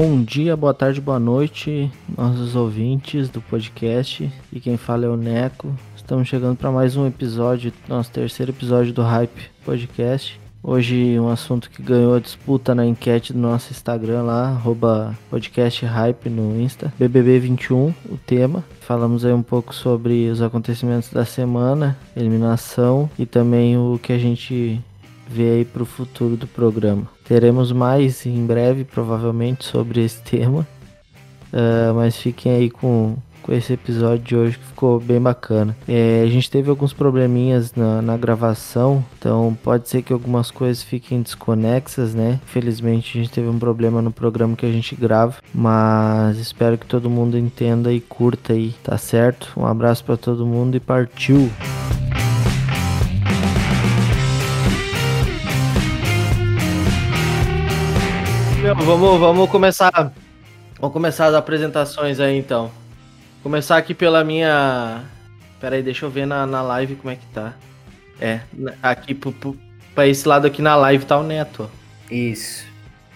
Bom dia, boa tarde, boa noite, nossos ouvintes do podcast. E quem fala é o Neco. Estamos chegando para mais um episódio, nosso terceiro episódio do Hype Podcast. Hoje um assunto que ganhou a disputa na enquete do nosso Instagram lá, arroba podcast hype no Insta, BBB21, o tema. Falamos aí um pouco sobre os acontecimentos da semana, eliminação e também o que a gente vê aí para o futuro do programa. Teremos mais em breve, provavelmente, sobre esse tema. Uh, mas fiquem aí com, com esse episódio de hoje que ficou bem bacana. É, a gente teve alguns probleminhas na, na, gravação, então pode ser que algumas coisas fiquem desconexas, né? Infelizmente a gente teve um problema no programa que a gente grava, mas espero que todo mundo entenda e curta aí, tá certo? Um abraço para todo mundo e partiu! Meu, vamos, vamos começar. Vamos começar as apresentações aí então. Começar aqui pela minha. Pera aí, deixa eu ver na, na live como é que tá. É, aqui pro, pro, pra esse lado aqui na live tá o Neto. Isso.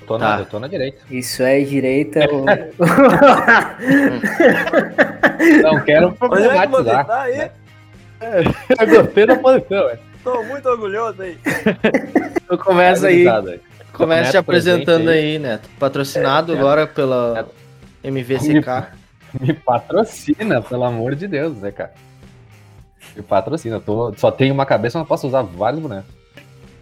Eu tô, tá. na, eu tô na direita. Isso é direita. ou... Não quero problematizar. Tá aí? É, eu gostei da posição, velho. Tô muito orgulhoso aí. Então começa aí. Comece te apresentando aí, Neto. Patrocinado é, agora pela MVCK. Me, me, patrocina, pelo amor de Deus, né, cara? Me patrocina. Tô, só tenho uma cabeça, mas posso usar vários bonecos.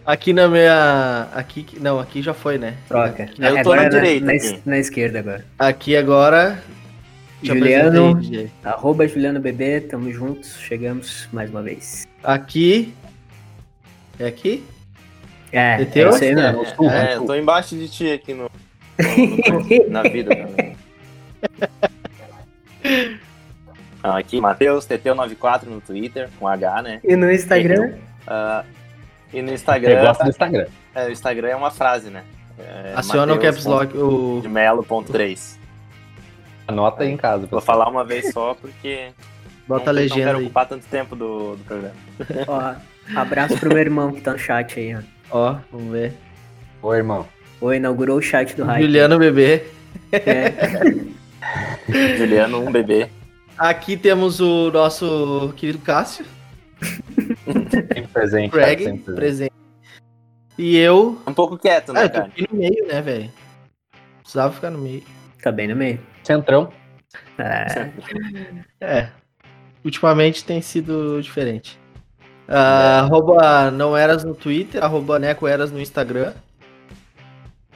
Aqui na minha. Aqui. Não, aqui já foi, né? Troca. Eu tô agora na direita. Na, na, esquerda agora. Aqui agora. Juliano. Arroba Juliano Bebê, tamo juntos. Chegamos mais uma vez. Aqui. É aqui? É, é isso aí mesmo. É, eu tô embaixo de ti aqui no, no na vida também. Ah, aqui, Matheus, TT94 no Twitter, com H, né? E no Instagram? Uh, e no Instagram. Eu gosto do Instagram. É, o Instagram é uma frase, né? É, Aciona o caps lock. O... De Melo.3. Anota aí em casa. Vou falar uma vez só, porque. Bota não, a legenda. Não quero ocupar tanto tempo do, do programa. Ó, abraço pro meu irmão que tá no chat aí, ó. Ó, vamos ver. Oi, irmão. Oi, inaugurou o chat do Hype. Juliano Bebê. É. Juliano, um bebê. Aqui temos o nosso querido Cássio. Sempre presente. Craig, sempre presente. E eu. Um pouco quieto, né, ah, cara? aqui no meio, né, velho? Precisava ficar no meio. Tá bem no meio. Centrão. É. é. Ultimamente tem sido diferente. Uh, arroba não eras no Twitter, arroba Neco Eras no Instagram.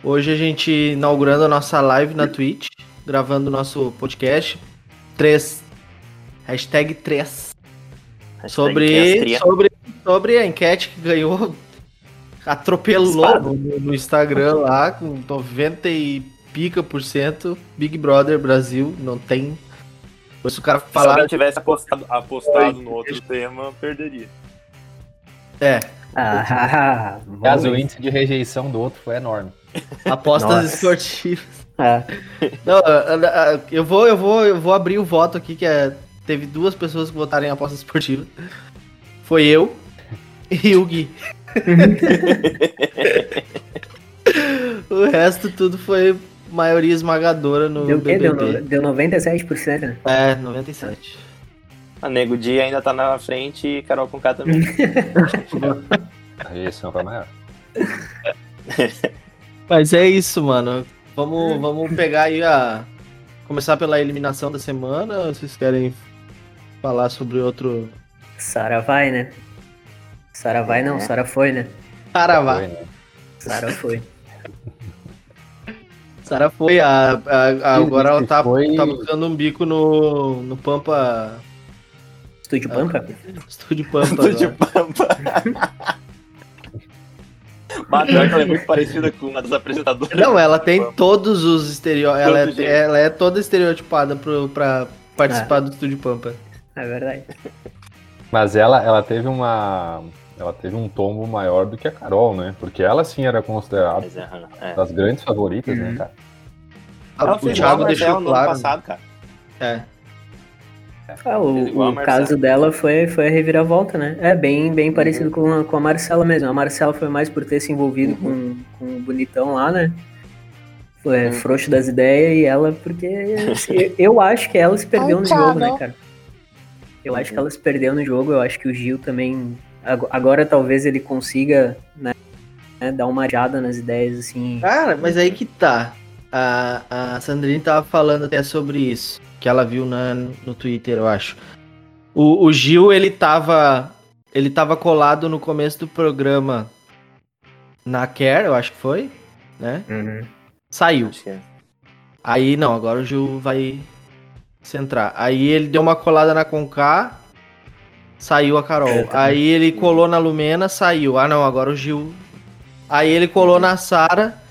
Hoje a gente inaugurando a nossa live na Twitch, gravando o nosso podcast. 3. Hashtag 3. sobre, sobre, sobre a enquete que ganhou. Atropelou no, no Instagram lá com 90 e pica por cento. Big Brother Brasil, não tem. Se o cara falar. Se alguém tivesse apostado, apostado no outro tema, perderia. É. Ah, Caso o índice de rejeição do outro foi enorme. Apostas Nossa. esportivas. É. Não, eu vou, eu vou, eu vou abrir o voto aqui que é teve duas pessoas que votaram em apostas esportivas. Foi eu e o Gui. o resto tudo foi maioria esmagadora no deu BBB. Deu, deu 97%, né? É, 97. A Nego Dia ainda tá na frente e Carol com K também. Isso, não maior. Mas é isso, mano. Vamos, vamos pegar aí a. Começar pela eliminação da semana. Ou vocês querem falar sobre outro. Sara vai, né? Sara vai não, é. Sara foi, né? Sara vai. Né? Sara foi. Sara foi. A, a, a agora ela tá, foi... tá buscando um bico no, no Pampa Estúdio Pampa? Estúdio Pampa. Estúdio Pampa. Mas ela é muito parecida com uma das apresentadoras. Não, ela tem todos os estereótipos. Ela, é, ela é toda estereotipada pro, pra participar ah. do Estúdio Pampa. É verdade. Mas ela, ela teve uma. Ela teve um tombo maior do que a Carol, né? Porque ela sim era considerada é, das grandes favoritas, né, uhum. né, cara? Ela o Thiago deixou claro. No ano passado, cara. É. Ah, o, o caso dela foi, foi a reviravolta, né? É bem, bem uhum. parecido com a, com a Marcela mesmo. A Marcela foi mais por ter se envolvido uhum. com, com o bonitão lá, né? é, frouxo das ideias e ela, porque eu, acho que ela se perdeu no jogo, né, cara? Eu acho que ela se perdeu no jogo, eu acho que o Gil também. Agora talvez ele consiga, né, né dar uma ajada nas ideias, assim. Cara, mas aí que tá. A, a Sandrine tava falando até sobre isso, que ela viu na, no Twitter, eu acho. O, o Gil, ele tava. Ele tava colado no começo do programa na Care, eu acho que foi, né? Uhum. Saiu. É. Aí, não, agora o Gil vai centrar. Aí ele deu uma colada na Conká, saiu a Carol. É, tá aí ele colou na Lumena, saiu. Ah, não, agora o Gil. Aí ele colou na Sara,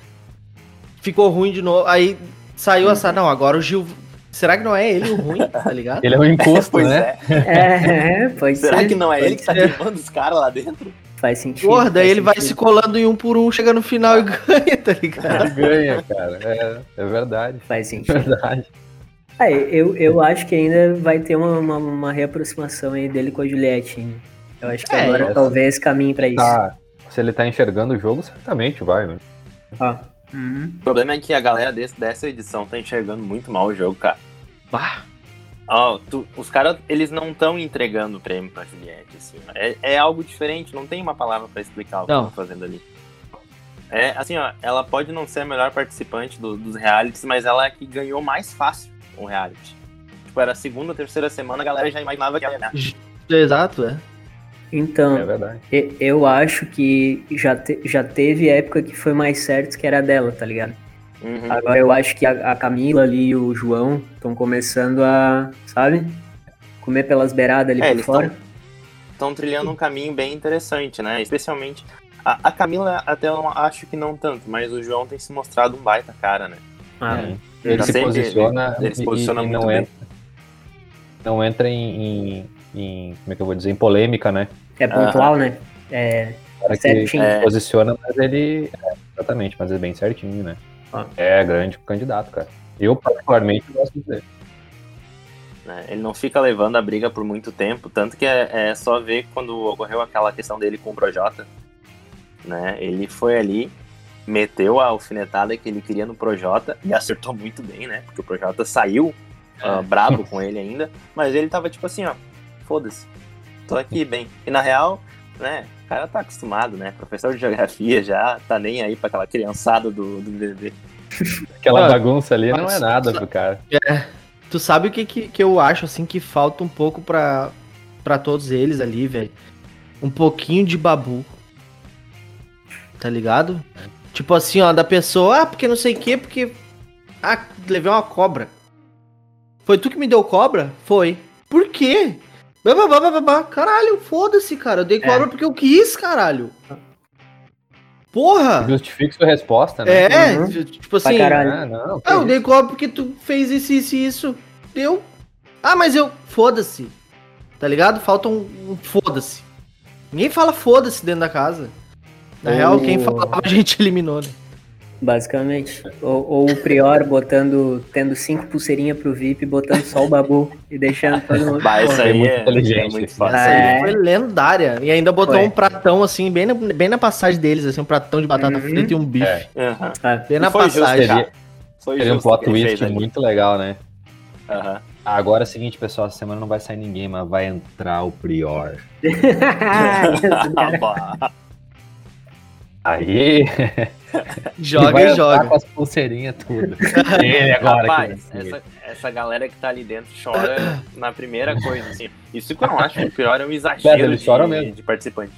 ficou ruim de novo. Aí saiu a Sara. Não, agora o Gil. Será que não é ele o ruim, tá ligado? ele é o encosto, né? É, é pois Será é. que não é ele que tá queimando os caras lá dentro? Faz sentido. Porra, daí ele sentido. vai se colando em um por um, chega no final e ganha, tá ligado? ganha, cara. É, é verdade. Faz sentido. É verdade. É, eu, eu acho que ainda vai ter uma, uma, uma reaproximação aí dele com a Juliette. Eu acho que é, agora talvez caminhe para isso. Tá, se ele tá enxergando o jogo, certamente vai, né? Ah. Uhum. O problema é que a galera desse, dessa edição tá enxergando muito mal o jogo, cara. Bah! Oh, tu, os caras, eles não estão entregando o prêmio pra Juliette, assim. É, é, algo diferente, não tem uma palavra para explicar o que estão fazendo ali. É, assim, ó, ela pode não ser a melhor participante do, dos realities, mas ela é que ganhou mais fácil um reality. Tipo, era a segunda, terceira semana, a galera já imaginava que ela ia Exato, é. Então, é eu acho que já, te, já teve época que foi mais certo que era dela, tá ligado? Uhum. Agora eu acho que a, a Camila ali e o João estão começando a, sabe? Comer pelas beiradas ali é, por fora. Estão trilhando um caminho bem interessante, né? Especialmente. A, a, Camila até eu acho que não tanto, mas o João tem se mostrado um baita cara, né? Ah, é. Ele, tá se sempre, posiciona, ele, ele se posiciona e, muito não bem. Entra, não entra em, em, em, Como é que eu vou dizer? Em polêmica, né? É pontual, né? É. Cara certinho. Que é. posiciona, mas ele. É, exatamente, mas é bem certinho, né? Ah. É grande candidato, cara. Eu, particularmente, gosto dele. É, ele não fica levando a briga por muito tempo, tanto que é, é, só ver quando ocorreu aquela questão dele com o Projota, né? Ele foi ali, meteu a alfinetada que ele queria no Projota e acertou muito bem, né? Porque o Projota saiu uh, brabo com ele ainda, mas ele tava tipo assim, ó, foda-se, tô aqui bem. E na real, né, o cara tá acostumado, né? Professor de geografia já tá nem aí pra aquela criançada do, do bebê. Aquela bagunça ali não é nada pro cara. É. Tu sabe o que, que, que eu acho, assim, que falta um pouco pra, pra todos eles ali, velho? Um pouquinho de babu. Tá ligado? Tipo assim, ó, da pessoa, ah, porque não sei o quê, porque. Ah, levei uma cobra. Foi tu que me deu cobra? Foi. Por quê? Caralho, foda-se, cara. Eu dei cobra é. porque eu quis, caralho. Porra! Justifique sua resposta, né? É, uhum. tipo assim. Ah, não, ah, eu dei cobra porque tu fez isso, isso e isso. Deu. Ah, mas eu. Foda-se. Tá ligado? Falta um, um foda-se. Ninguém fala foda-se dentro da casa. Na oh. real, quem falava a gente eliminou, né? Basicamente. Ou, ou, o Prior botando, tendo cinco pulseirinhas pro VIP, botando só o Babu e deixando todo mundo. Bah, isso aí é, inteligente. É muito fácil. É. Foi lendária. E ainda botou foi. um pratão assim, bem na, bem na passagem deles, assim, um pratão de batata uhum. frita e um bife. É. Uhum. Bem na passagem. Seria, foi seria um plot twist muito legal, né? Uhum. Agora é o seguinte, pessoal, essa semana não vai sair ninguém, mas vai entrar o Prior. Aí. joga e joga. com as pulseirinhas tudo. Ele agora. Rapaz, essa, essa galera que tá ali dentro chora na primeira coisa, assim. Isso que eu não acho que o pior é um exagero é, de, mesmo. de participante.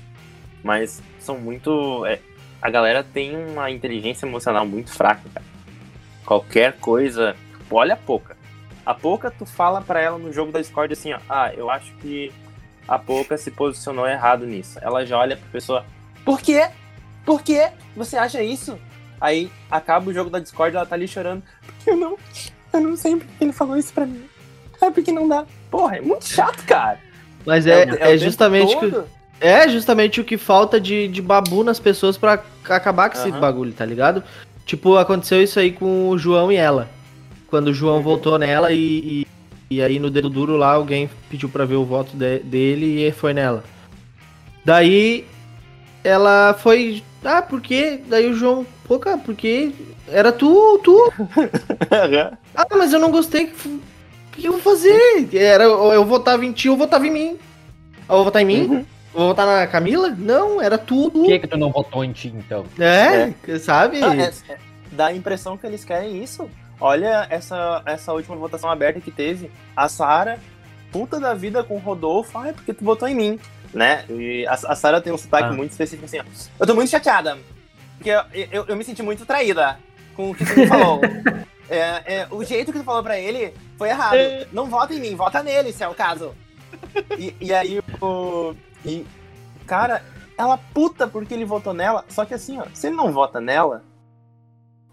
Mas são muito. É, a galera tem uma inteligência emocional muito fraca, cara. Qualquer coisa. Olha a pouca. A pouca tu fala para ela no jogo da Discord assim, ó. Ah, eu acho que a pouca se posicionou errado nisso. Ela já olha pra pessoa. Por quê? Por que você acha isso? Aí acaba o jogo da Discord ela tá ali chorando. Porque eu não. Eu não sei porque ele falou isso pra mim. É porque não dá. Porra, é muito chato, cara. Mas é, é, é, é justamente. Que, é justamente o que falta de, de babu nas pessoas para acabar com uhum. esse bagulho, tá ligado? Tipo, aconteceu isso aí com o João e ela. Quando o João uhum. voltou nela e, e, e, aí no dedo duro lá alguém pediu pra ver o voto de, dele e foi nela. Daí ela foi Ah, porque Daí o João, pô, cara, porque era tu, tu. ah, mas eu não gostei. O que eu vou fazer? Era, eu votava em ti, eu votava em mim. Eu vou votar em mim? Uhum. Vou votar na Camila? Não, era tudo. Por que, que tu não votou em ti, então? É, é. sabe? Ah, é, é, dá a impressão que eles querem isso. Olha essa, essa última votação aberta que teve. A Sara, puta da vida com o Rodolfo, ai, porque tu votou em mim, né? E a, a Sara tem um sotaque ah. muito específico assim, ó. Eu tô muito chateada, porque eu, eu, eu me senti muito traída com o que tu me falou. é, é, o jeito que tu falou pra ele foi errado. Não vota em mim, vota nele, se é o caso. E, e aí, o. E, cara, ela puta porque ele votou nela. Só que assim, ó, se ele não vota nela,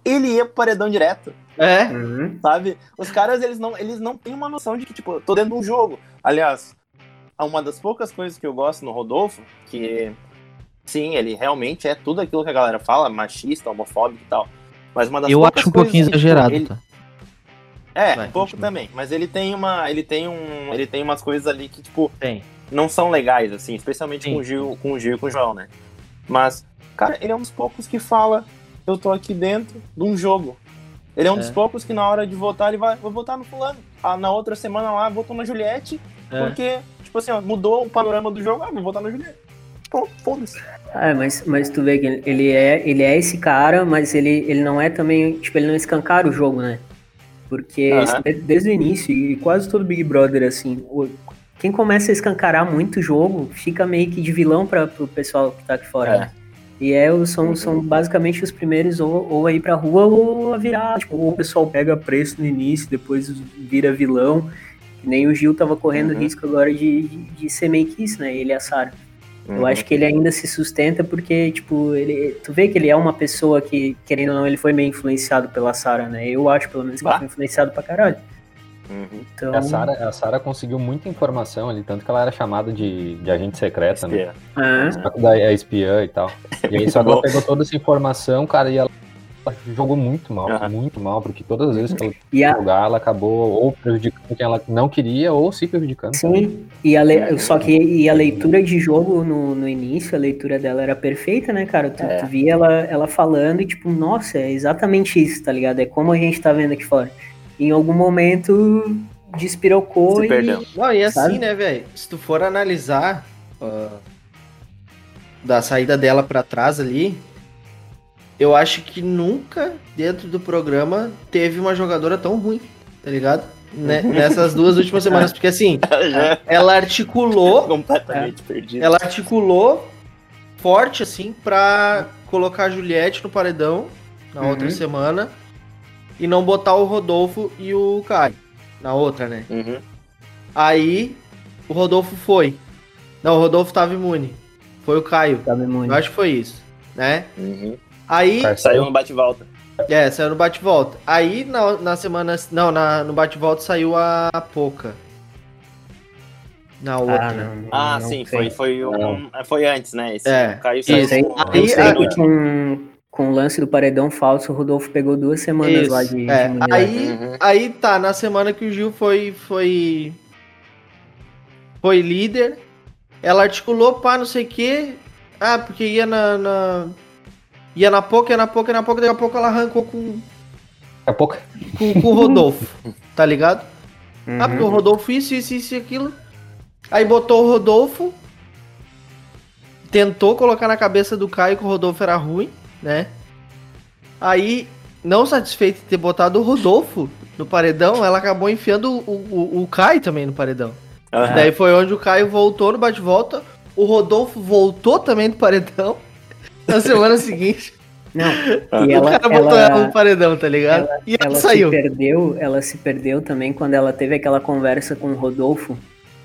ele ia pro paredão direto. É. Uhum. Sabe? Os caras, eles não, eles não têm uma noção de que, tipo, tô dentro de um jogo. Aliás, uma das poucas coisas que eu gosto no Rodolfo, que sim, ele realmente é tudo aquilo que a galera fala, machista, homofóbico e tal. Mas uma das eu acho um pouquinho tipo, exagerado, ele... tá? É, Vai, pouco continua. também, mas ele tem uma, ele tem um, ele tem umas coisas ali que tipo tem. não são legais assim, especialmente Sim. com o Gil, com o Gil e com o João, né? Mas cara, ele é um dos poucos que fala eu tô aqui dentro de um jogo. Ele é um é. dos poucos que na hora de votar ele vai, vou votar no fulano. Ah, na outra semana lá votou na Juliette, é. porque tipo assim, ó, mudou o panorama do jogo, ah, vou votar Juliette. Pronto, foda-se. Ah, mas, mas tu vê que ele é, ele é esse cara, mas ele, ele não é também, tipo, ele não escancara o jogo, né? Porque uhum. desde o início, e quase todo Big Brother, assim, o, quem começa a escancarar muito o jogo fica meio que de vilão para o pessoal que tá aqui fora. É. Né? E é, são, são basicamente os primeiros ou, ou a ir pra rua ou a virar. Tipo, ou o pessoal pega preço no início, depois vira vilão. Nem o Gil tava correndo uhum. risco agora de, de, de, ser meio que isso, né? Ele e a Sarah. Uhum. Eu acho que ele ainda se sustenta porque, tipo, ele, tu vê que ele é uma pessoa que, querendo ou não, ele foi meio influenciado pela Sarah, né? Eu acho, pelo menos, que ele foi influenciado pra caralho. Uhum. Então... A Sarah, a Sarah conseguiu muita informação ali, tanto que ela era chamada de, de agente secreta, né? espiã. né? Só que daí é espiã e tal. E aí só ela pegou toda essa informação, cara, e ela jogou muito mal, uhum. muito mal, porque todas as vezes que ela e a... jogar, ela acabou ou prejudicando quem ela não queria, ou se prejudicando. Sim, e a le... só que e a leitura de jogo no, no início, a leitura dela era perfeita, né, cara? Tu, é. tu via ela, ela falando e tipo, nossa, é exatamente isso, tá ligado? É como a gente tá vendo aqui fora. Em algum momento despirocou Se e... Perdeu. Não, e assim, sabe? né, velho? Se tu for analisar uh, da saída dela para trás ali, eu acho que nunca dentro do programa teve uma jogadora tão ruim, tá ligado? Né? Nessas duas últimas semanas, porque assim, ela articulou. Completamente é, perdido. Ela articulou forte, assim, pra colocar a Juliette no paredão na uhum. outra semana e não botar o Rodolfo e o Caio na outra, né? Uhum. Aí o Rodolfo foi. Não, o Rodolfo tava imune. Foi o Caio. Tava imune. Eu acho que foi isso, né? Uhum. Aí. Saiu no bate-volta. É, saiu no bate-volta. Aí na, na semana. Não, na, no bate-volta saiu a Poca. Na outra. Ah, não, ah não sim, foi, foi, um, foi antes, né? Esse é. Caiu saiu isso. Com, aí, aí, com, com o lance do paredão falso, o Rodolfo pegou duas semanas isso. lá de. É. de aí, uhum. aí tá, na semana que o Gil foi. Foi, foi líder. Ela articulou, pá, não sei o quê. Ah, porque ia na, na Ia na pouco, ia na pouco, ia na pouco, daqui a pouco ela arrancou com. Daqui a pouco? Com, com o Rodolfo, tá ligado? Uhum. Ah, porque o Rodolfo isso, isso, isso e aquilo. Aí botou o Rodolfo. Tentou colocar na cabeça do Caio que o Rodolfo era ruim, né? Aí, não satisfeito de ter botado o Rodolfo no paredão, ela acabou enfiando o, o, o Caio também no paredão. Uhum. Daí foi onde o Caio voltou no bate-volta. O Rodolfo voltou também no paredão na semana seguinte. Não, e ela, o cara botou ela, ela no paredão, tá ligado? Ela, e ela, ela saiu. Se perdeu, ela se perdeu também quando ela teve aquela conversa com o Rodolfo.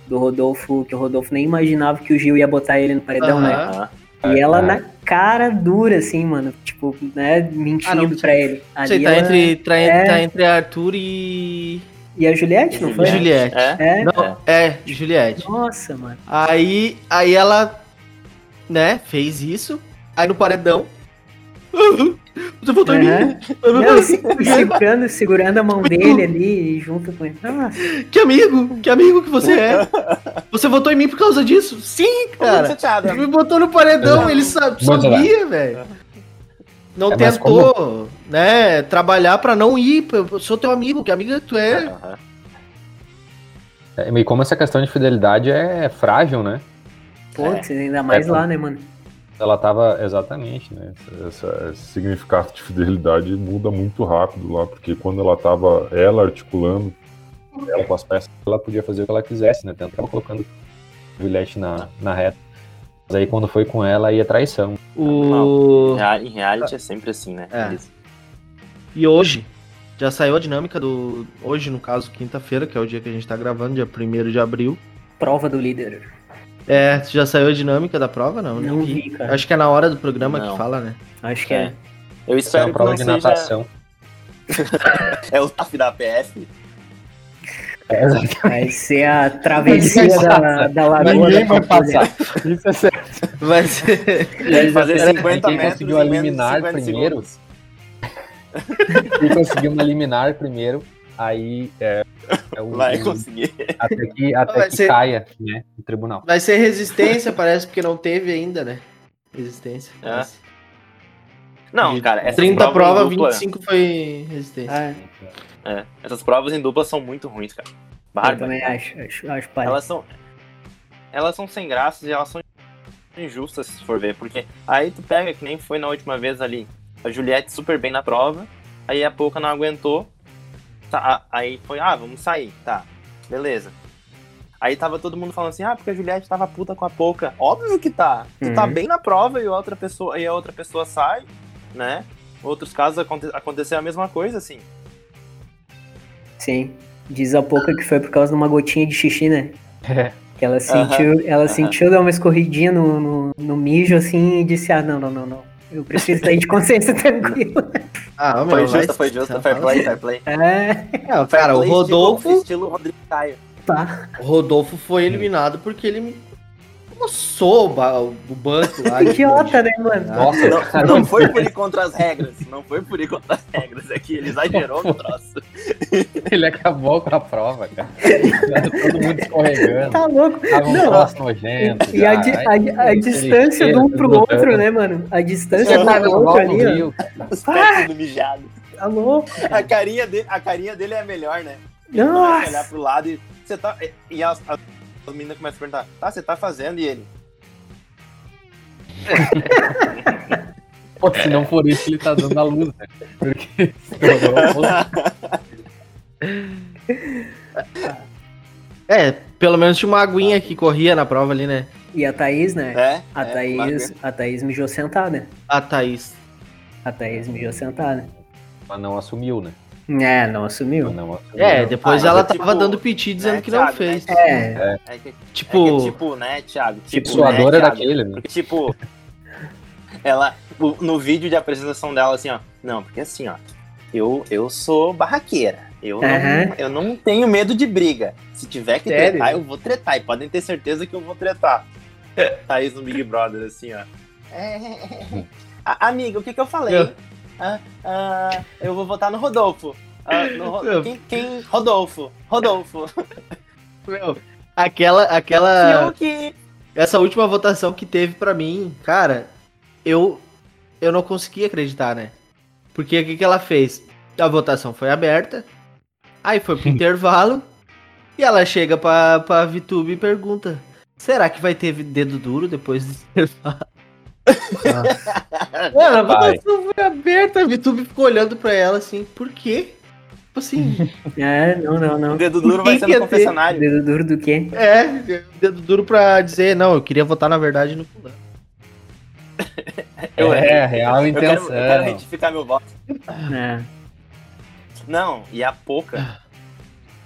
Do Rodolfo, que o Rodolfo nem imaginava que o Gil ia botar ele no paredão, né? E ela na cara dura, assim, mano. Tipo, né, mentindo ah, não, pra ele. Ali sei, tá, ela, entre, tá, é... tá entre Arthur e. E a Juliette, não foi? Juliette. É? É, não, é, Juliette. Nossa, mano. Aí, aí ela, né, fez isso. Aí no paredão, Você votou uhum. em mim? Não, segurando, segurando a mão dele ali junto com ele. Ah. Que amigo, que amigo que você é. Você votou em mim por causa disso? Sim, cara. Me botou no paredão, ele sabe, sabia, velho. Não é, tentou, como... né, trabalhar para não ir. Eu sou teu amigo, que amigo tu é. Uhum. É, e como essa questão de fidelidade é frágil, né? Putz, é. ainda mais é, lá, né, mano? Ela tava, exatamente, né? Essa, esse significado de fidelidade muda muito rápido lá, porque quando ela tava, ela articulando, ela com as peças, ela podia fazer o que ela quisesse, né? Tanto que ela colocando o bilhete na, na reta. Mas aí quando foi com ela, aí é traição. O... em reality é sempre assim, né? É. E hoje, já saiu a dinâmica do. Hoje, no caso, quinta-feira, que é o dia que a gente tá gravando, dia 1 de abril. Prova do líder. É, já saiu a dinâmica da prova, não? Não vi, cara. Acho que é na hora do programa não. que fala, né? Acho que é. é. Eu espero é uma prova de seja... natação. é o TAF da PF? É, vai ser a travessia da, da lagoa. Ninguém vai passar. Isso é certo. Vai ser. Vai fazer 50 metros. conseguiu eliminar primeiro. Quem conseguiu eliminar primeiro, aí é, é o, vai conseguir. Até que, até que ser... caia, né? No tribunal. Vai ser resistência, parece, porque não teve ainda, né? Resistência. É. Não, cara, essas 30 provas, prova, dupla... 25 foi resistência. É. é. Essas provas em dupla são muito ruins, cara. Bárbaro. Eu também acho, acho, acho Elas são. Elas são sem graças e elas são injustas, se for ver, porque aí tu pega que nem foi na última vez ali. A Juliette super bem na prova, aí a Pouca não aguentou, Tá, aí foi, ah, vamos sair, tá, beleza. Aí tava todo mundo falando assim, ah, porque a Juliette tava puta com a Pouca. Óbvio que tá. Tu tá uhum. tá bem na prova e a outra pessoa, e a outra pessoa sai, né? Outros casos aconte, aconteceu a mesma coisa, assim. Sim. Diz a Pouca que foi por causa de uma gotinha de xixi, né? É. Que ela sentiu, uhum. ela uhum. sentiu dar uma escorridinha no, no, no mijo, assim, e disse, ah, não, não, não, não. Eu preciso sair de consciência tranquila. Ah, meu, foi justo, foi justo, fair play, fair play. É, é cara, o Rodolfo. Estilo, estilo Rodrigo Caio. Tá. O Rodolfo foi eliminado porque ele amassou o banco lá. Idiota, né, mano? Nossa, não, não foi por ir contra as regras. Não foi por ir contra as regras. É que ele exagerou no troço. Ele acabou com a prova, cara. Todo mundo escorregando. Tá louco. Tava um não, nojento. E, a, a, a distância de um pro outro, né, mano? A distância do outro ali, ó. Os pés tudo mijado. Tá louco. A carinha, dele, a carinha dele é a melhor, né? Nossa. Olhar pro lado e você tá. E as, as as meninas começam a perguntar, tá, você tá fazendo? E ele. Pô, se não for isso, ele tá dando a luz, né? Porque. é, pelo menos tinha uma aguinha que corria na prova ali, né? E a Thaís, né? É, a, é, Thaís, a Thaís mijou sentada. A Thaís. A Thaís mijou sentada. Mas não assumiu, né? É, não assumiu. Não assumiu. É, depois ah, ela é tava tipo, dando piti dizendo né, que não Thiago, fez. Né? É. é. que, tipo, é que, tipo, né, Thiago? Tipo, tipo suador né, é daquele, né? Porque, tipo, ela, no vídeo de apresentação dela, assim, ó, não, porque assim, ó, eu, eu sou barraqueira. Eu, uhum. não, eu não tenho medo de briga. Se tiver que Sério? tretar, eu vou tretar. E podem ter certeza que eu vou tretar. Thaís no Big Brother, assim, ó. É... Amiga, o que que eu falei? Ah, ah, eu vou votar no Rodolfo. Ah, no, quem, quem, Rodolfo. Rodolfo. Meu, aquela. aquela Essa última votação que teve para mim, cara, eu. Eu não consegui acreditar, né? Porque o que, que ela fez? A votação foi aberta. Aí foi pro intervalo. E ela chega pra, pra VTube e pergunta: Será que vai ter dedo duro depois do intervalo? Mano, a votação foi aberta, a VTube ficou olhando pra ela assim, por quê? Tipo assim. É, não, não, não. O dedo duro vai ser no confessionário. Dedo duro do quê? É, dedo duro pra dizer, não, eu queria votar na verdade no fulano. Eu, é, real intenção. Eu quero, eu quero retificar meu voto. É. Não, e a pouca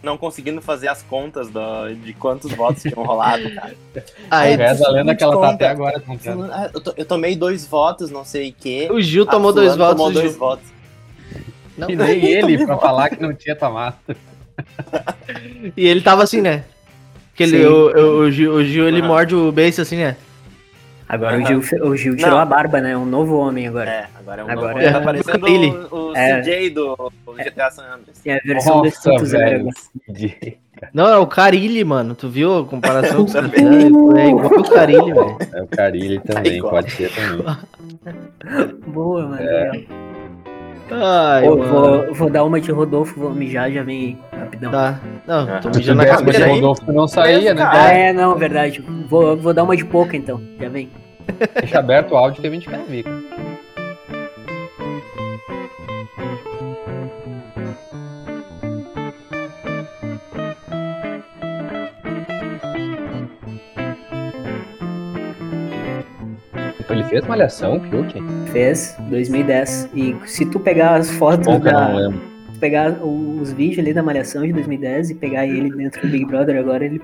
não conseguindo fazer as contas do, de quantos votos tinham rolado, cara. Ah, é, reza a lenda que ela conta. tá até agora contando. Ah, eu, to, eu, tomei dois votos, não sei o quê. O Gil tomou dois votos. Tomou dois votos. Não, e nem ele, pra falar que não tinha tomado. e ele tava assim, né? Que ele, o, o, o, Gil, o Gil ele uhum. morde o beijo assim, né? Agora uhum. o Gil, o Gil tirou Não. a barba, né? Um novo homem agora. É, agora é um agora novo é... Tá parecendo ele. o, o é. CJ do, do GTA San Andreas. É a versão Nossa, do Zero. Não, é o Carilli, mano. Tu viu a comparação com o É igual o Carilli, velho. É o Carilli também, é pode ser também. Boa, mano. Ai, Ô, vou, vou, dar uma de Rodolfo, vou mijar, já vem rapidão. Tá. Não, tô mijando na cabeça aí. Rodolfo não saía, né? Ah, é, não, verdade. Vou, vou dar uma de pouca então, já vem. Deixa aberto o áudio que a gente quer ver. Ele fez Malhação, Fiuk? Fez, 2010. E se tu pegar as fotos Bom, da... pegar os vídeos ali da Malhação de 2010 e pegar ele dentro do Big Brother agora, ele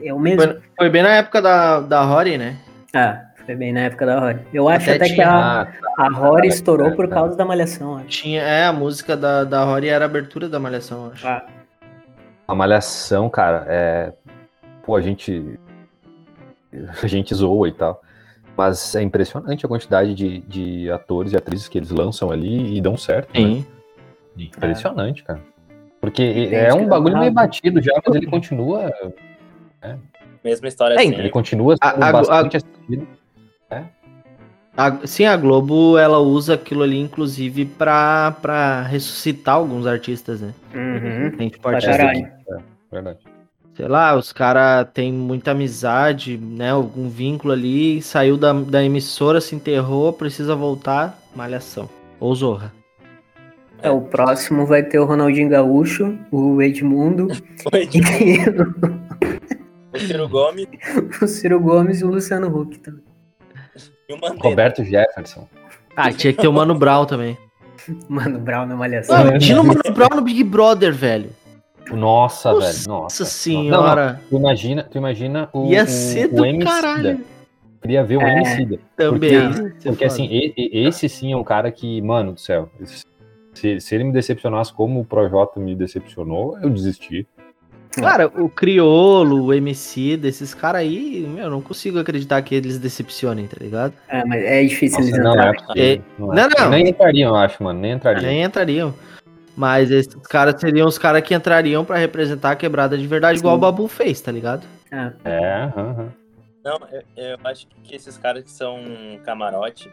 é o mesmo. Foi, foi bem na época da, da Rory, né? Ah, foi bem na época da Rory. Eu acho até, até que a, a Rory estourou por causa da Malhação. Acho. Tinha, é, a música da, da Rory era a abertura da Malhação, acho. Ah. A Malhação, cara, é. Pô, a gente. A gente zoa e tal. Mas é impressionante a quantidade de, de atores e atrizes que eles lançam ali e dão certo. Né? Sim. Né? Impressionante, é. cara. Porque é, é um bagulho meio batido já, mas ele continua. Né? Mesma história é, assim. Ele continua a, a, bastante a, é. A, sim, a Globo ela usa aquilo ali, inclusive, pra, pra ressuscitar alguns artistas, né? Uhum. Tem tipo artista. É, verdade sei lá, os caras têm muita amizade, né? Algum vínculo ali, saiu da, da emissora, se enterrou, precisa voltar, malhação. Ou Zorra. É, o próximo vai ter o Ronaldinho Gaúcho, o Edmundo. o Edmundo. o Ciro Gomes. O Ciro Gomes e o Luciano Huck também. E o Roberto Jefferson. Ah, tinha que ter o Mano Brown também. Mano Brown na malhação. Ah, imagina o Mano Brown no Big Brother, velho. Nossa, Nossa velho. Nossa senhora. Não, não. Tu imagina, tu imagina o, Ia ser o, do o caralho. Queria ver o é, MC. Também. Porque, porque assim, esse sim é um cara que, mano do céu, se, se ele me decepcionasse como o Projota me decepcionou, eu desisti. Cara, o Criolo, o MC, desses caras aí, meu, eu não consigo acreditar que eles decepcionem, tá ligado? É, mas é difícil Nossa, eles não, é, é, não, é. não, não, Nem entrariam, eu acho, mano. Nem entrariam. Nem entrariam. Mas esses caras seriam os caras que entrariam para representar a quebrada de verdade, Sim. igual o Babu fez, tá ligado? É. é uhum. Não, eu, eu, acho que esses caras que são camarote,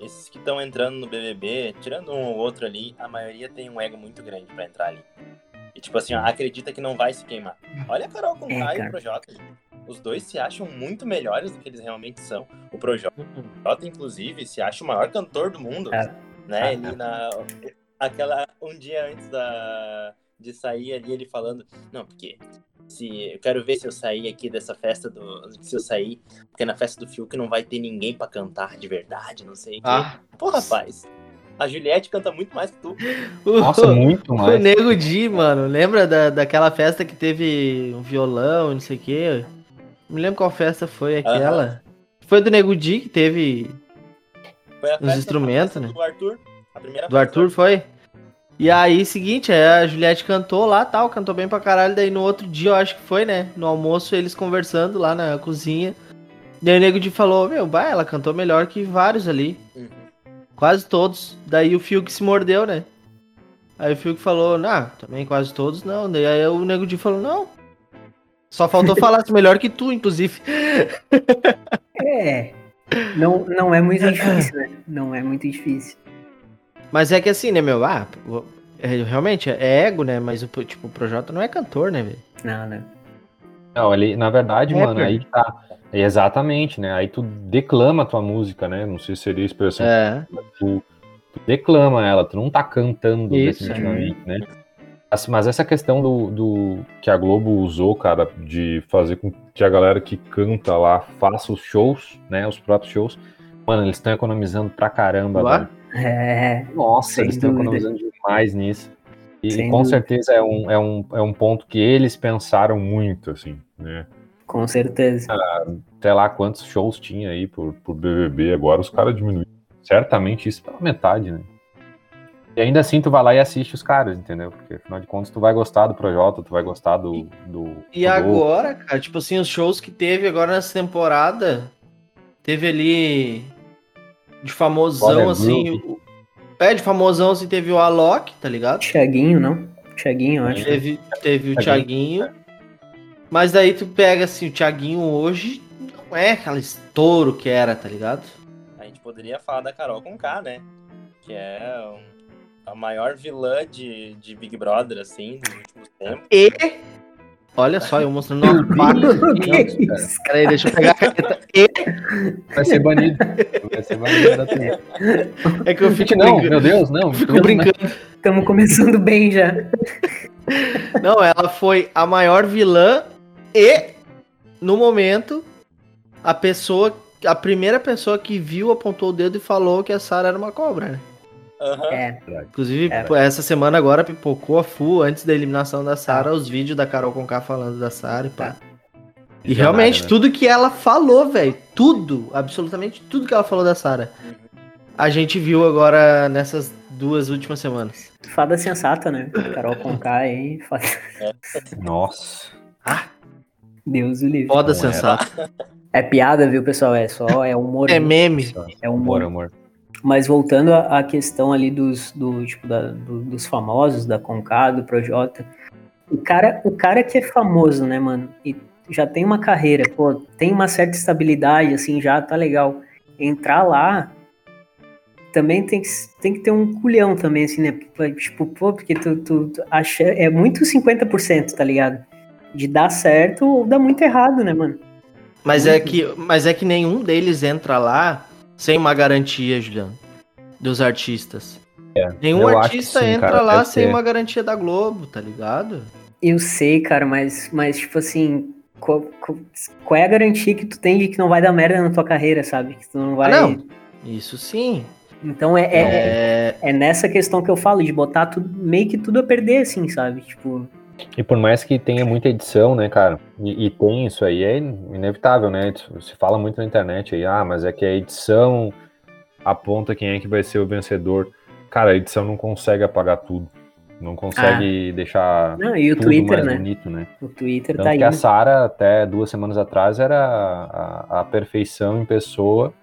esses que estão entrando no BBB, tirando um ou outro ali, a maioria tem um ego muito grande para entrar ali. E tipo assim, ó, acredita que não vai se queimar. Olha a Carol com é, Caio e o Projota. Os dois se acham muito melhores do que eles realmente são. O Projota, inclusive, se acha o maior cantor do mundo. É. Né? Ele na aquela um dia antes da de sair ali ele falando, não, porque se eu quero ver se eu sair aqui dessa festa do se eu sair, porque na festa do Fiuk não vai ter ninguém para cantar de verdade, não sei. Ah. Pô, rapaz. A Juliette canta muito mais que tu. Nossa, muito mais. O Nego Di, mano. Lembra da, daquela festa que teve um violão, não sei o quê? Não me lembro qual festa foi aquela. Foi do Nego Di que teve os instrumentos, né? Do Arthur. A primeira do Arthur foi? E aí, seguinte, a Juliette cantou lá, tal, cantou bem pra caralho. Daí no outro dia, eu acho que foi, né? No almoço, eles conversando lá na cozinha. Daí o Nego de falou: Meu, vai, ela cantou melhor que vários ali. Uhum. Quase todos. Daí o Fiuk se mordeu, né? Aí o Fiuk falou: Não, também quase todos não. Daí aí o Nego de falou: Não. Só faltou falar melhor que tu, inclusive. É. Não, não é muito difícil, né? Não é muito difícil. Mas é que assim, né, meu? Ah, é, realmente é ego, né? Mas o, tipo, o Projota não é cantor, né, velho? Não, né? Não, ele, na verdade, é, mano, aí tá. Exatamente, né? Aí tu declama a tua música, né? Não sei se seria a expressão. É. Tu, tu, declama ela, tu não tá cantando Isso, definitivamente, é. né? Mas essa questão do, do, que a Globo usou, cara, de fazer com que a galera que canta lá faça os shows, né? Os próprios shows. Mano, eles estão economizando pra caramba, velho. É, Nossa, eles estão economizando demais nisso. E sem com dúvida. certeza é um, é, um, é um ponto que eles pensaram muito, assim, né? Com certeza. Ah, até lá quantos shows tinha aí por, por BBB, agora os caras diminuíram. Certamente isso pela metade, né? E ainda assim tu vai lá e assiste os caras, entendeu? Porque afinal de contas tu vai gostar do Projota, tu vai gostar do. do e, do agora, cara, tipo assim, os shows que teve agora nessa temporada, teve ali de famosão, assim. O, é, de famosão, assim, teve o Alok, tá ligado? Thiaguinho, não? Thiaguinho, acho. Teve, teve o Thiaguinho. Mas daí tu pega, assim, o Thiaguinho hoje não é aquela estouro que era, tá ligado? A gente poderia falar da Carol com K, né? Que é um, a maior vilã de, de Big Brother, assim, dos últimos tempos. E Olha só, eu mostrando uma faca. Cara, aí, deixa eu pegar a caneta. E... Vai ser banido. Vai ser banido da turma. É que eu fico não, brincando. meu Deus, não. Fico brincando. Estamos começando bem já. Não, ela foi a maior vilã e, no momento, a pessoa, a primeira pessoa que viu, apontou o dedo e falou que a Sarah era uma cobra, né? Uhum. É. Inclusive, Era. essa semana agora pipocou a full antes da eliminação da Sara, os vídeos da Carol Conká falando da Sara e pá. Tá. E realmente, né? tudo que ela falou, velho, tudo, absolutamente tudo que ela falou da Sara, uhum. a gente viu agora nessas duas últimas semanas. Fada sensata, né? Carol Conká aí. Fada... É. Nossa. Ah! Deus o livre. Foda sensata. É piada, viu, pessoal? É só, é humor. É meme. É humor. humor. Mas voltando à questão ali dos, do, tipo, da, do, dos famosos, da Conká, do Projota, o cara, o cara que é famoso, né, mano, e já tem uma carreira, pô, tem uma certa estabilidade, assim, já tá legal. Entrar lá também tem que, tem que ter um culhão também, assim, né? Tipo, pô, porque tu, tu, tu acha, é muito 50%, tá ligado? De dar certo ou dar muito errado, né, mano? Mas é que, mas é que nenhum deles entra lá sem uma garantia, Juliano, dos artistas. É, Nenhum artista sim, entra cara, lá sem ser. uma garantia da Globo, tá ligado? Eu sei, cara, mas, mas tipo assim, qual, qual, é a garantia que tu tem de que não vai dar merda na tua carreira, sabe? Que tu não vai. Ah, não. Isso sim. Então é, é, é... é, nessa questão que eu falo, de botar tudo, meio que tudo a perder, assim, sabe? Tipo. E por mais que tenha muita edição, né, cara? E, e, tem isso aí, é inevitável, né? Se fala muito na internet aí, ah, mas é que a edição aponta quem é que vai ser o vencedor. Cara, a edição não consegue apagar tudo. Não consegue ah. deixar não, e o tudo Twitter, mais né? bonito, né? O Twitter Tanto tá aí. que a Sara, até duas semanas atrás, era a, a, perfeição em pessoa.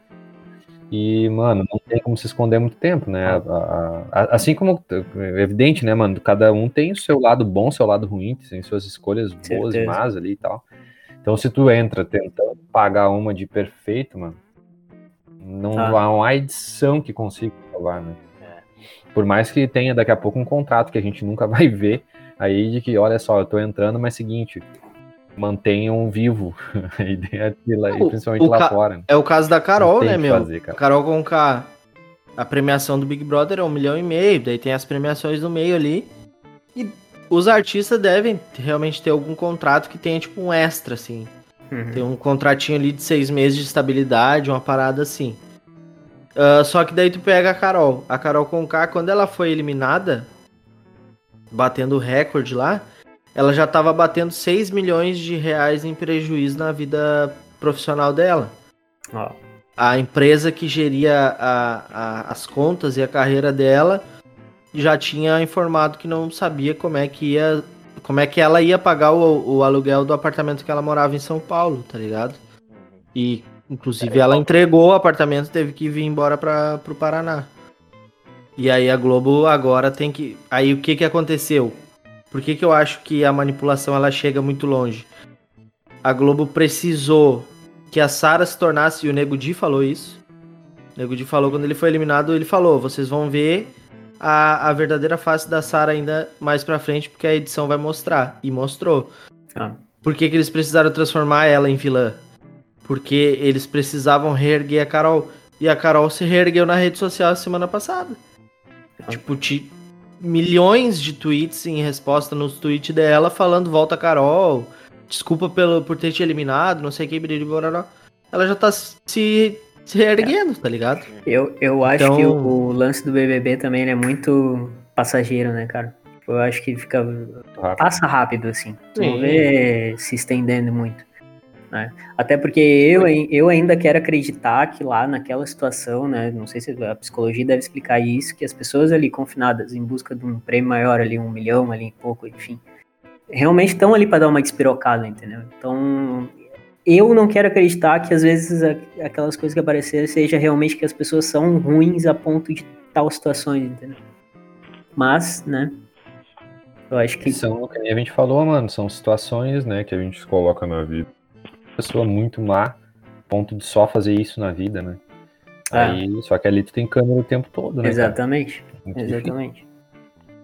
E, mano, não tem como se esconder muito tempo, né? A, a, assim como, é evidente, né, mano? Cada um tem o seu lado bom, seu lado ruim, tem suas escolhas boas e más ali e tal. Então, se tu entra tentando pagar uma de perfeito, mano, não ah. há uma edição que consiga salvar, né? É. Por mais que tenha daqui a pouco um contrato que a gente nunca vai ver aí de que, olha só, eu tô entrando, mas seguinte, mantenham vivo a ideia de lá, o, principalmente lá fora. É o caso da Carol, né, meu? Fazer, Carol com K. A premiação do Big Brother é um milhão e meio, daí tem as premiações no meio ali. E os artistas devem realmente ter algum contrato que tenha, tipo, um extra, assim. Uhum. Tem um contratinho ali de seis meses de estabilidade, uma parada assim. Uh, só que daí tu pega a Carol. A Carol Conká, quando ela foi eliminada, batendo o recorde lá, ela já tava batendo 6 milhões de reais em prejuízo na vida profissional dela. Oh. A empresa que geria a, a, as contas e a carreira dela já tinha informado que não sabia como é que ia como é que ela ia pagar o, o aluguel do apartamento que ela morava em São Paulo, tá ligado? E, inclusive, ela entregou o apartamento teve que vir embora para pro Paraná. E aí a Globo agora tem que. Aí o que que aconteceu? Por que, que eu acho que a manipulação ela chega muito longe? A Globo precisou que a Sara se tornasse, e o Nego Di falou isso. O Nego Di falou quando ele foi eliminado, ele falou: vocês vão ver a, a verdadeira face da Sarah ainda mais pra frente, porque a edição vai mostrar. E mostrou. Ah. Por que, que eles precisaram transformar ela em vilã? Porque eles precisavam reerguer a Carol. E a Carol se reergueu na rede social semana passada. Ah. Tipo, ti, milhões de tweets em resposta nos tweets dela falando volta Carol, desculpa pelo, por ter te eliminado, não sei o que, ela já tá se se erguendo, tá ligado? Eu, eu acho então... que o, o, lance do BBB também é muito passageiro, né, cara? Eu acho que fica. Rápido. Passa rápido, assim. Não vê se estendendo muito. Né? Até porque eu, eu ainda quero acreditar que lá naquela situação, né? Não sei se a psicologia deve explicar isso, que as pessoas ali confinadas em busca de um prêmio maior ali, um milhão ali, pouco, enfim, realmente estão ali para dar uma despirocada, entendeu? Então eu não quero acreditar que às vezes aquelas coisas que apareceram seja realmente que as pessoas são ruins a ponto de tal situações, entendeu? Mas, né? Eu acho que. São, que a gente falou, mano, são situações, né, que a gente coloca na vida. Pessoa muito má, ponto de só fazer isso na vida, né? Ah. Aí, só que ali tu tem câmera o tempo todo, né? Exatamente. Exatamente.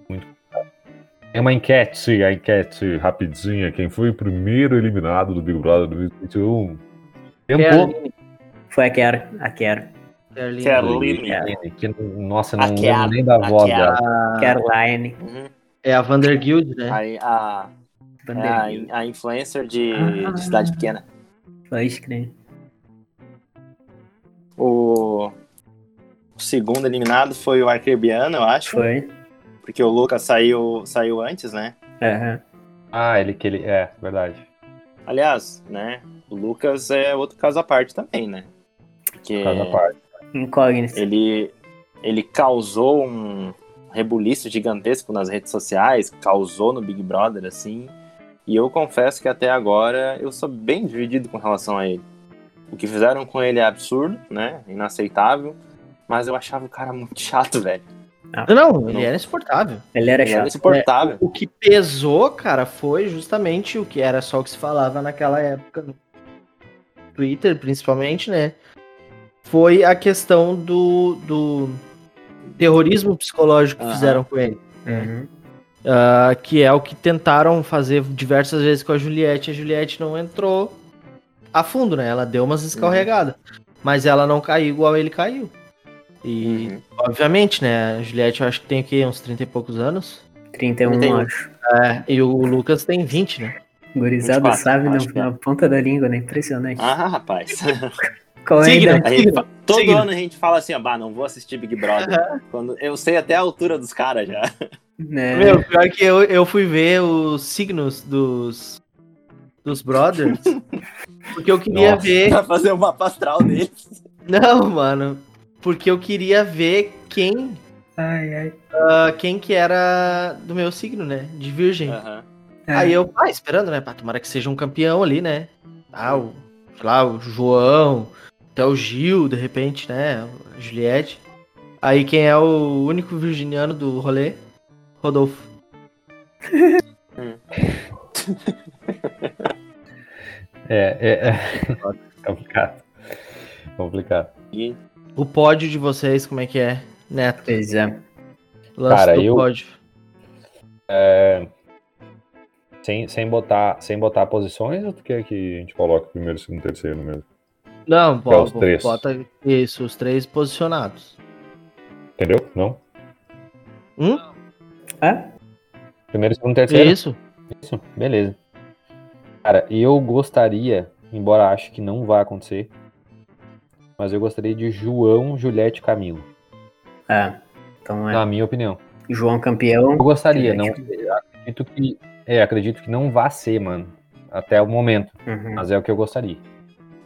Muito. É uma enquete, a enquete rapidinha. Quem foi o primeiro eliminado do Big Brother 2021? Tempo. Foi a Kiara. A Kiara. Caroline. Que, nossa, não lembro nem da voz dela. Caroline. É a Vanderguild, né? A, a, é a, a influencer de, ah, de cidade pequena. Pode crer. O, o segundo eliminado foi o Arquerbiano, eu acho. Foi. Porque o Lucas saiu, saiu antes, né? Uhum. Ah, ele que ele. É, verdade. Aliás, né? O Lucas é outro caso à parte também, né? Porque caso à parte. Incógnito. Ele, ele causou um rebuliço gigantesco nas redes sociais, causou no Big Brother, assim. E eu confesso que até agora eu sou bem dividido com relação a ele. O que fizeram com ele é absurdo, né? Inaceitável. Mas eu achava o cara muito chato, velho. Não, não, ele era insuportável. Ele era ele chato. Era insuportável. É, o que pesou, cara, foi justamente o que era só o que se falava naquela época no Twitter, principalmente, né? Foi a questão do, do terrorismo psicológico que fizeram com ele. Uhum. Uh, que é o que tentaram fazer diversas vezes com a Juliette. A Juliette não entrou a fundo, né? Ela deu umas escorregadas. Uhum. Mas ela não caiu igual ele caiu. E, uhum. obviamente, né? A Juliette eu acho que tem aqui uns 30 e poucos anos. 31, 31. acho. É, e o Lucas tem 20, né? Gurizada sabe na, na, ponta da língua, né? Impressionante. Ah, rapaz. Qual é signo, gente, todo signo. ano a gente fala assim, ah, não vou assistir Big Brother. Uhum. Quando, eu sei até a altura dos caras já. Né? Meu, pior que eu, eu fui ver os signos dos, dos brothers. porque eu queria Nossa, ver. Pra fazer uma astral deles. Não, mano. Porque eu queria ver quem. Ai, ai. Uh, quem que era do meu signo, né? De virgem. Uhum. Aí eu, ah, esperando, né? Pra tomara que seja um campeão ali, né? Ah, o, sei lá, o João, até o Gil, de repente, né? Juliette. Aí quem é o único virginiano do rolê? Rodolfo. é, é, é. complicado. Complicado. E o pódio de vocês, como é que é, Neto? Pois é. Lance Cara, do eu, pódio. É, sem, sem, botar, sem botar posições, ou tu quer que a gente coloque primeiro, segundo, terceiro mesmo? Não, pô, os três. bota isso, os três posicionados. Entendeu? Não? Hum? É? Primeiro, segundo, terceiro? Isso. Isso, beleza. Cara, eu gostaria, embora acho que não vai acontecer, mas eu gostaria de João, Juliette e Camilo. É, então é. Na minha opinião. João campeão. Eu gostaria, não. Acredito que, é, acredito que não vá ser, mano. Até o momento. Uhum. Mas é o que eu gostaria.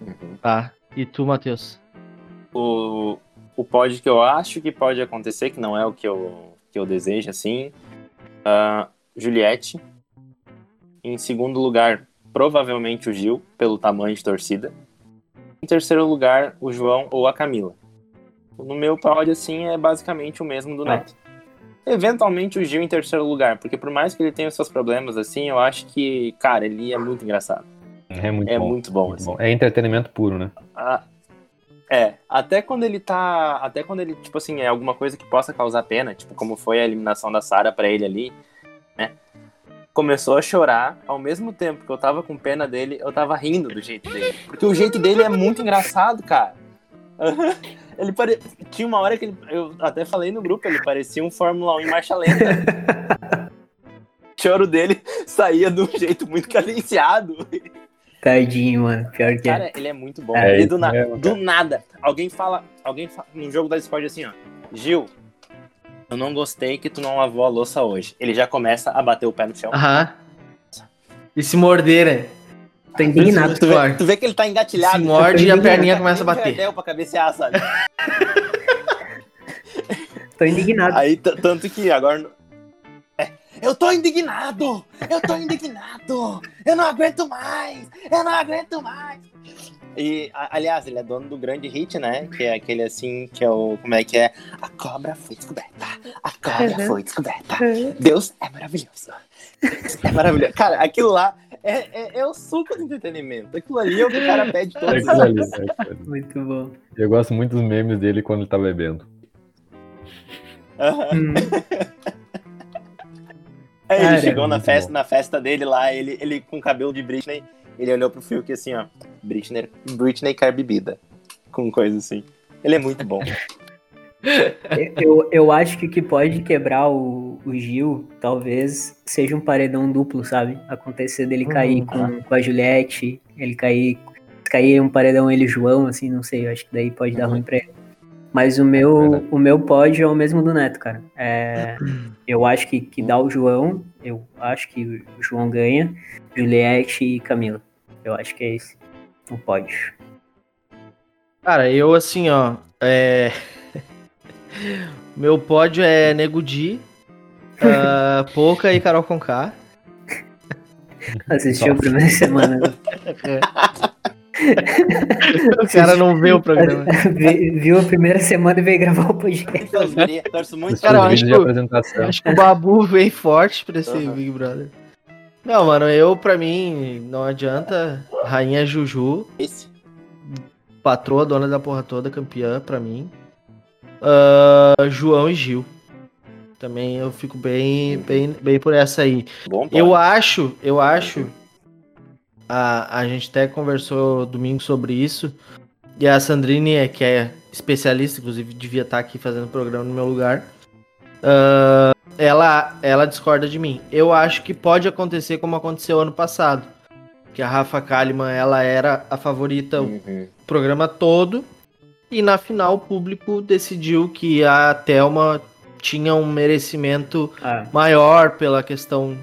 Uhum. Tá. E tu, Matheus? O, o pódio que eu acho que pode acontecer, que não é o que eu, que eu desejo, assim. Uh, Juliette. Em segundo lugar, provavelmente o Gil, pelo tamanho de torcida. Em terceiro lugar, o João ou a Camila. No meu pódio, assim, é basicamente o mesmo do ah. Neto. Eventualmente o Gil em terceiro lugar, porque por mais que ele tenha os seus problemas, assim, eu acho que, cara, ele é muito engraçado. É muito é bom. Muito bom, muito assim. bom. É entretenimento puro, né? Ah, é, até quando ele tá. Até quando ele, tipo assim, é alguma coisa que possa causar pena, tipo, como foi a eliminação da Sara para ele ali, né? Começou a chorar, ao mesmo tempo que eu tava com pena dele, eu tava rindo do jeito dele. Porque o jeito dele é muito engraçado, cara. Ele pare... Tinha uma hora que ele. Eu até falei no grupo, ele parecia um Fórmula 1 em marcha lenta. o choro dele saía de um jeito muito cadenciado. Tadinho, mano. Pior que é. Cara, ele é muito bom. É, ele do, na... é, do nada. Alguém fala. Alguém fala no jogo da Discord assim, ó. Gil, eu não gostei que tu não lavou a louça hoje. Ele já começa a bater o pé no chão. Aham. E se morder, né? Tá indignado. Tu vê, tu vê que ele tá engatilhado. Se morde e a perninha começa a bater. pra cabecear, sabe? Tô indignado. Aí, tanto que agora... Eu tô indignado! Eu tô indignado! Eu não aguento mais! Eu não aguento mais! E, aliás, ele é dono do grande hit, né? Que é aquele assim, que é o. Como é que é? A cobra foi descoberta. A cobra uhum. foi descoberta. Uhum. Deus é maravilhoso. é maravilhoso. Cara, aquilo lá é, é, é, o suco do entretenimento. Aquilo ali é o que o cara pede todos os dias. É muito bom. Eu gosto muito dos memes dele quando ele tá bebendo. Uhum. Aí ele chegou na festa, na festa dele lá, ele, ele com cabelo de Britney, ele olhou pro Fiuk assim, ó. Britney, Britney quer bebida. Com coisa assim. Ele é muito bom. eu, eu acho que o que pode quebrar o, o Gil, talvez, seja um paredão duplo, sabe? Acontecer dele cair uhum. com, com a Juliette, ele cair. Cair um paredão ele João, assim, não sei, eu acho que daí pode dar uhum. ruim pra ele. Mas o meu, é o meu pódio é o mesmo do Neto, cara. É, eu acho que, que dá o João, eu acho que o João ganha, Juliette e Camila. Eu acho que é esse o pódio. Cara, eu assim, ó. É... Meu pódio é Nego Di, uh, Poca e Carol Conká. Assistiu a primeira semana. o cara não vê o programa. Viu a primeira semana e veio gravar o podcast. Torço muito. Cara, eu acho, que, acho que o Babu veio forte pra esse uhum. Big Brother. Não, mano, eu, pra mim, não adianta. Rainha Juju. Esse. Patroa, dona da porra toda, campeã, pra mim. Uh, João e Gil. Também eu fico bem, bem, bem por essa aí. Bom, eu acho, eu acho. A, a gente até conversou domingo sobre isso. E a Sandrine, que é especialista, inclusive devia estar aqui fazendo programa no meu lugar. Uh, ela, ela discorda de mim. Eu acho que pode acontecer como aconteceu ano passado. Que a Rafa Kalimann, ela era a favorita uhum. o programa todo. E na final o público decidiu que a Thelma tinha um merecimento ah. maior pela questão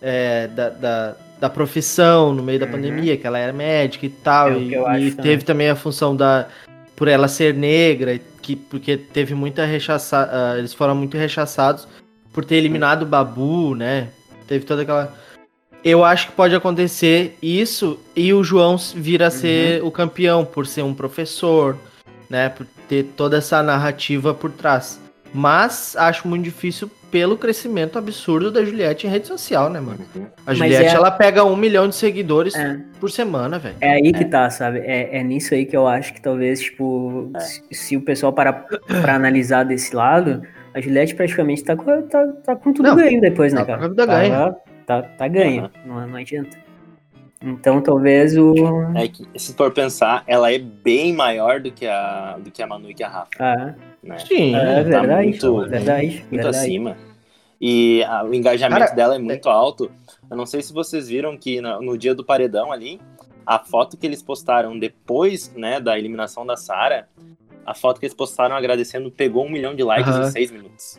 é, da, da, da, profissão no meio da uhum. pandemia, que ela era médica e tal. É e, e teve também a função da. Por ela ser negra, que, porque teve muita rechaçada. Uh, eles foram muito rechaçados por ter eliminado o Babu, né? Teve toda aquela. Eu acho que pode acontecer isso e o João vir a ser uhum. o campeão por ser um professor, né? Por ter toda essa narrativa por trás. Mas acho muito difícil pelo crescimento absurdo da Juliette em rede social, né, mano? A Juliette, é... ela pega um milhão de seguidores é. por semana, velho. É aí que é. tá, sabe? É, é nisso aí que eu acho que talvez, tipo, é. se, se, o pessoal parar pra analisar desse lado, a Juliette praticamente tá, tá, tá com tudo não, ganho depois, né, tá cara? Tá, ganha. Tá, tá ganho, uhum. não, não adianta. Então talvez o. É que, se for pensar, ela é bem maior do que a, do que a Manu e que a Rafa. Ah. Né? Sim, é tá verdade. Muito, verdade, muito verdade. acima. E a, o engajamento Cara, dela é muito alto. Eu não sei se vocês viram que no, no, dia do paredão ali, a foto que eles postaram depois né, da eliminação da Sara, a foto que eles postaram agradecendo pegou um milhão de likes uhum. em seis minutos.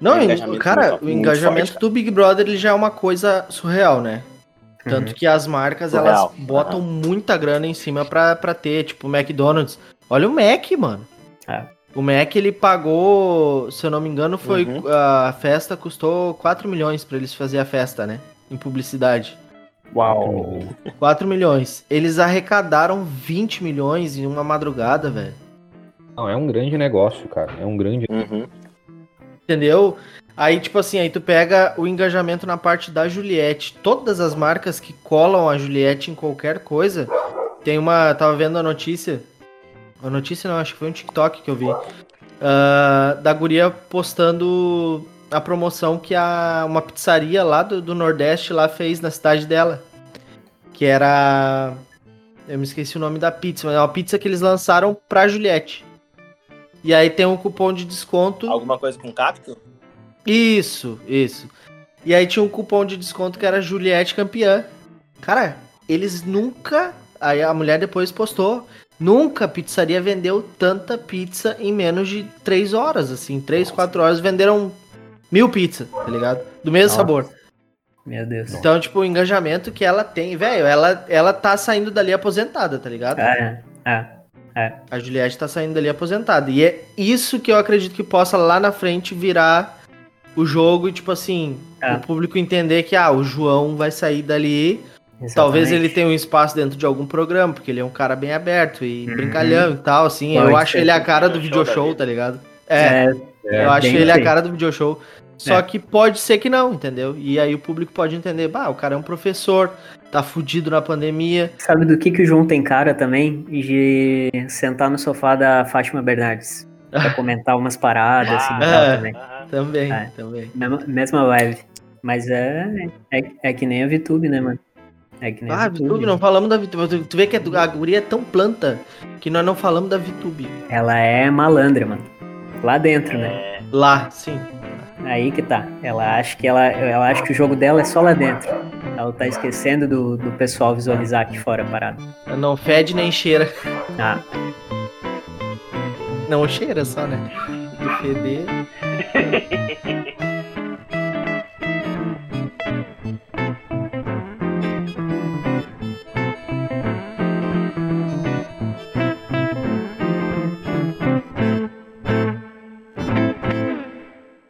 Não, o cara, muito, o engajamento forte, do Big Brother ele já é uma coisa surreal, né? Tanto uhum. que as marcas, Surreal. elas botam uhum. muita grana em cima pra, pra ter, tipo, o McDonald's. Olha o Mac, mano. É. O Mac, ele pagou, se eu não me engano, foi uhum. a festa custou 4 milhões para eles fazer a festa, né? Em publicidade. Uau! 4 milhões. Eles arrecadaram 20 milhões em uma madrugada, velho. Não, é um grande negócio, cara. É um grande. Uhum. Entendeu? Aí, tipo assim, aí tu pega o engajamento na parte da Juliette. Todas as marcas que colam a Juliette em qualquer coisa. Tem uma. Tava vendo a notícia. A notícia não, acho que foi um TikTok que eu vi. Uh, da guria postando a promoção que a, uma pizzaria lá do, do Nordeste lá fez na cidade dela. Que era. Eu me esqueci o nome da pizza, mas é uma pizza que eles lançaram pra Juliette. E aí tem um cupom de desconto. Alguma coisa com cacto? Isso, isso. E aí tinha um cupom de desconto que era Juliette campeã. Cara, eles nunca. Aí a mulher depois postou. Nunca a pizzaria vendeu tanta pizza em menos de 3 horas, assim. 3, 4 horas venderam mil pizzas, tá ligado? Do mesmo Nossa. sabor. Meu Deus. Então, tipo, o engajamento que ela tem, velho, ela, ela tá saindo dali aposentada, tá ligado? É, é, é. A Juliette tá saindo dali aposentada. E é isso que eu acredito que possa lá na frente virar o jogo e, tipo assim, é. o público entender que, ah, o João vai sair dali. Exatamente. Talvez ele tenha um espaço dentro de algum programa, porque ele é um cara bem aberto e uhum. brincalhão e tal, assim. Pode eu acho ele a cara do video show, tá ligado? É, é, é eu acho ele a cara do video show. Só é. que pode ser que não, entendeu? E aí o público pode entender, bah, o cara é um professor, tá fudido na pandemia. Sabe do que, que o João tem cara também? De sentar no sofá da Fátima Bernardes. Pra comentar umas paradas, assim, ah, também. Também, é. também. Mesma, mesma vibe. Mas é, é, é que nem a VTube, né, mano? É que nem ah, VTube. Não falamos da VTube. Tu vê que a guria é tão planta que nós não falamos da VTube. Ela é malandra, mano. Lá dentro, né? Lá, sim. Aí que tá. Ela acha que ela, ela acha que o jogo dela é só lá dentro. Ela tá esquecendo do, do pessoal visualizar aqui fora a parada. Não fede nem cheira. Ah. Não cheira só, né? De feder.